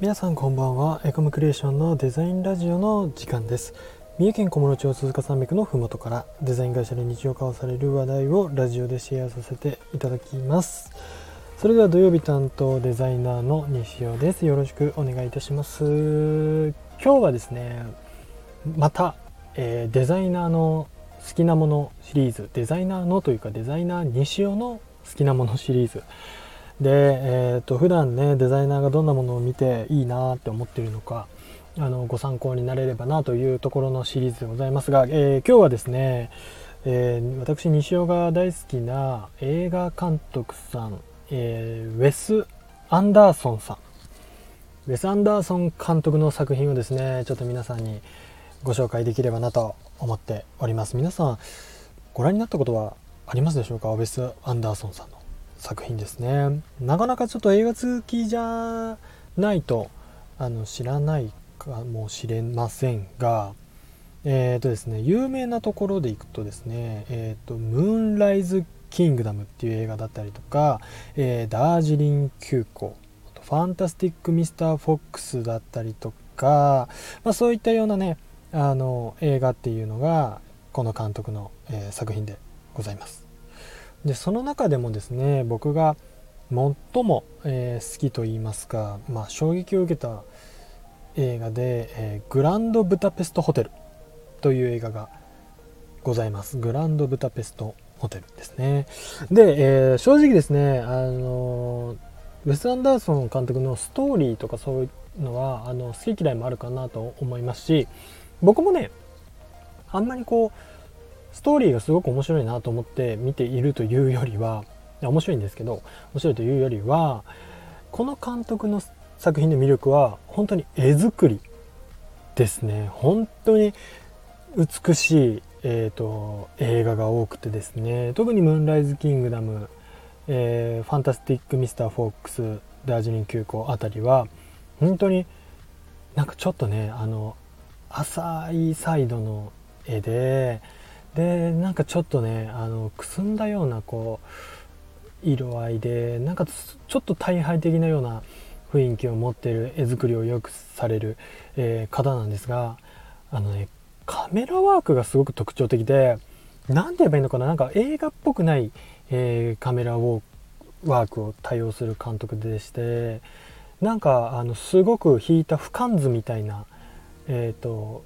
皆さんこんばんは。エコムクリエーションのデザインラジオの時間です。三重県小室町鈴鹿山脈のふもとからデザイン会社で日常化をされる話題をラジオでシェアさせていただきます。それでは土曜日担当デザイナーの西尾です。よろしくお願いいたします。今日はですねまた、えー、デザイナーの好きなものシリーズデザイナーのというかデザイナー西尾の好きなものシリーズで、えーと、普段ねデザイナーがどんなものを見ていいなって思ってるのかあのご参考になれればなというところのシリーズでございますが、えー、今日はですね、えー、私西尾が大好きな映画監督さん、えー、ウェス・アンダーソンさん。ウェス・アンダーソン監督の作品をですねちょっと皆さんにご紹介できればなと思っております。皆さんご覧になったことはありますでしょうか？ウェス・アンダーソンさんの。作品ですね。なかなかちょっと映画好きじゃないとあの知らないかもしれませんがえっ、ー、とですね有名なところでいくとですねえっ、ー、とムーンライズ・キングダムっていう映画だったりとか、えー、ダージリン急行ファンタスティック・ミスター・フォックスだったりとか、まあ、そういったようなねあの映画っていうのがこの監督の、えー、作品でございます。でその中でもですね僕が最も、えー、好きと言いますか、まあ、衝撃を受けた映画で、えー、グランドブタペストホテルという映画がございます。グランドブタペストホテルですね。で、えー、正直ですねあのウェス・アンダーソン監督のストーリーとかそういうのはあの好き嫌いもあるかなと思いますし僕もねあんまりこうストーリーがすごく面白いなと思って見ているというよりは面白いんですけど面白いというよりはこの監督の作品の魅力は本当に絵作りですね。本当に美しい、えーと、映画が多くてですね。特に「ムーンライズ・キングダム」えー「ファンタスティック・ミスター・フォックス」「ダージリン急行」あたりは本当になんかちょっとねあの浅いサイドの絵ででなんかちょっとねあのくすんだようなこう色合いでなんかちょっと大敗的なような雰囲気を持ってる絵作りをよくされる、えー、方なんですがあのねカメラワークがすごく特徴的で何て言えばいいのかななんか映画っぽくない、えー、カメラワークを対応する監督でしてなんかあのすごく引いた俯瞰図みたいな、えーと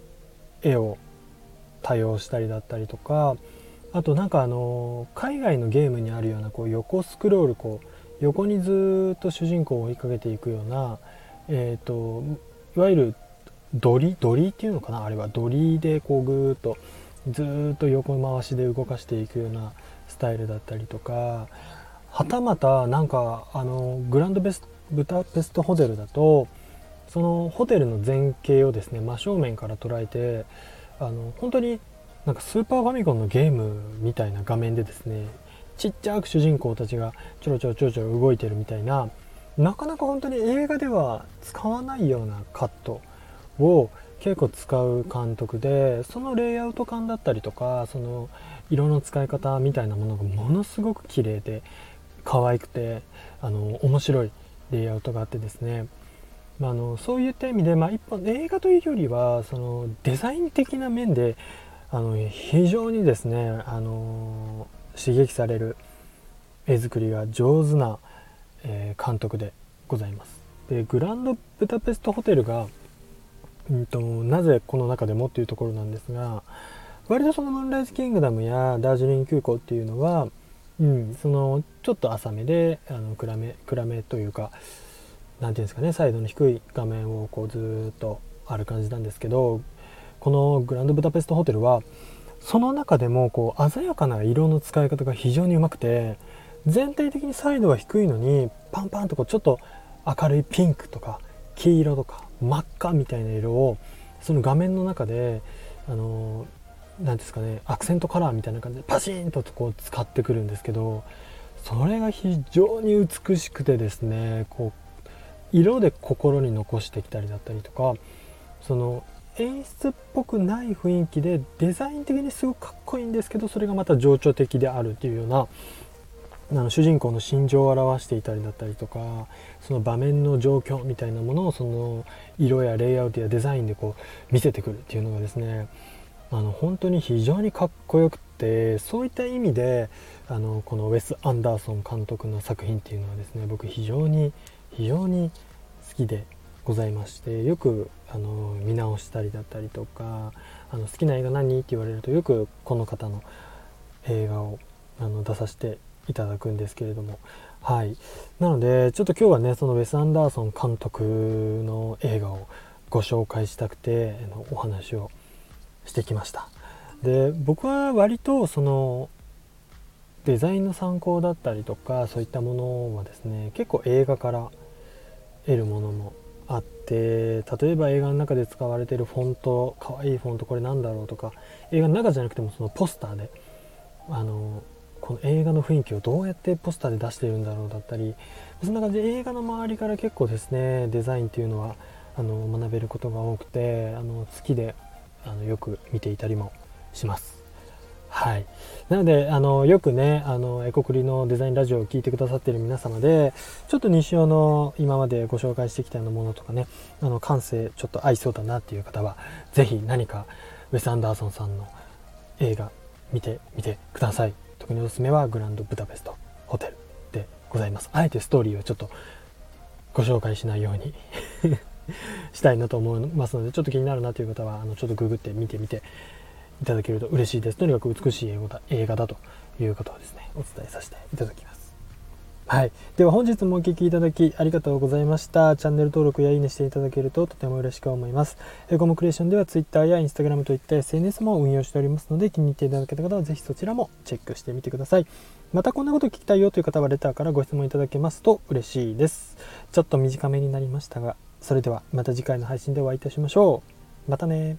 絵を多用したりだったりとかあとなんかあの海外のゲームにあるようなこう横スクロールこう横にずっと主人公を追いかけていくような、えーと、いわゆるドリドリっていうのかなあれは。ドリでこうぐーっとずっと横回しで動かしていくようなスタイルだったりとかはたまたなんかあのグランドベスブタペストホテルだとそのホテルの前景をですね真正面から捉えてあの本当になんかスーパーファミコンのゲームみたいな画面でですねちっちゃく主人公たちがちょろちょろちょろちょろ動いてるみたいななかなか本当に映画では使わないようなカットを結構使う監督でそのレイアウト感だったりとかその色の使い方みたいなものがものすごく綺麗で可愛くてあの面白いレイアウトがあってですねまあ、あのそういった意味で、まあ、一本映画というよりはそのデザイン的な面であの非常にですねあの刺激される絵作りが上手な、えー、監督でございます。でグランドブダペストホテルが、うんと、なぜこの中でもっていうところなんですが割とそのムーンライズ・キングダムやダージリン急行っていうのは、うん、そのちょっと浅めであの暗め暗めというか何て言うんですかねサイドの低い画面をこうずっとある感じなんですけどこのグランドブダペストホテルはその中でもこう鮮やかな色の使い方が非常にうまくて全体的にサイドは低いのにパンパンとこうちょっと明るいピンクとか黄色とか真っ赤みたいな色をその画面の中であの何ですかねアクセントカラーみたいな感じでパシーンとこう使ってくるんですけどそれが非常に美しくてですねこう色で心に残してきたりだったりとかその演出っぽくない雰囲気でデザイン的にすごくかっこいいんですけどそれがまた情緒的であるっていうようなあの主人公の心情を表していたりだったりとかその場面の状況みたいなものをその色やレイアウトやデザインでこう見せてくるっていうのがですねあの本当に非常にかっこよくてそういった意味であのこのウェス・アンダーソン監督の作品っていうのはですね僕非常に非常に好きでございましてよくあの見直したりだったりとかあの好きな映画何？って言われるとよくこの方の映画をあの出させていただくんですけれども。はい。なのでちょっと今日はねそのウェス・アンダーソン監督の映画をご紹介したくてのお話をしてきました。で僕は割とそのデザインの参考だったりとかそういったものはですね結構映画から得るものもあって例えば映画の中で使われてるフォントかわいいフォントこれなんだろうとか映画の中じゃなくてもそのポスターであのこの映画の雰囲気をどうやってポスターで出してるんだろうだったりそんな感じで映画の周りから結構ですねデザインっていうのはあの学べることが多くてあの好きであのよく見ていたりもします。はい、なのであのよくねあのエコクリのデザインラジオを聴いてくださっている皆様でちょっと西尾の今までご紹介してきたようなものとかねあの感性ちょっと合いそうだなっていう方は是非何かウェス・アンダーソンさんの映画見てみてください。特におすすめはグランドブダペストホテルでございます。あえてストーリーをちょっとご紹介しないように したいなと思いますのでちょっと気になるなという方はあのちょっとググって見てみていただけると嬉しいです。とにかく美しい映画だ映画だということをですね、お伝えさせていただきます。はい。では本日もお聴きいただきありがとうございました。チャンネル登録やいいねしていただけるととても嬉しく思います。エコムクリエーションでは Twitter や Instagram といった SNS も運用しておりますので気に入っていただけた方はぜひそちらもチェックしてみてください。またこんなこと聞きたいよという方はレターからご質問いただけますと嬉しいです。ちょっと短めになりましたが、それではまた次回の配信でお会いいたしましょう。またね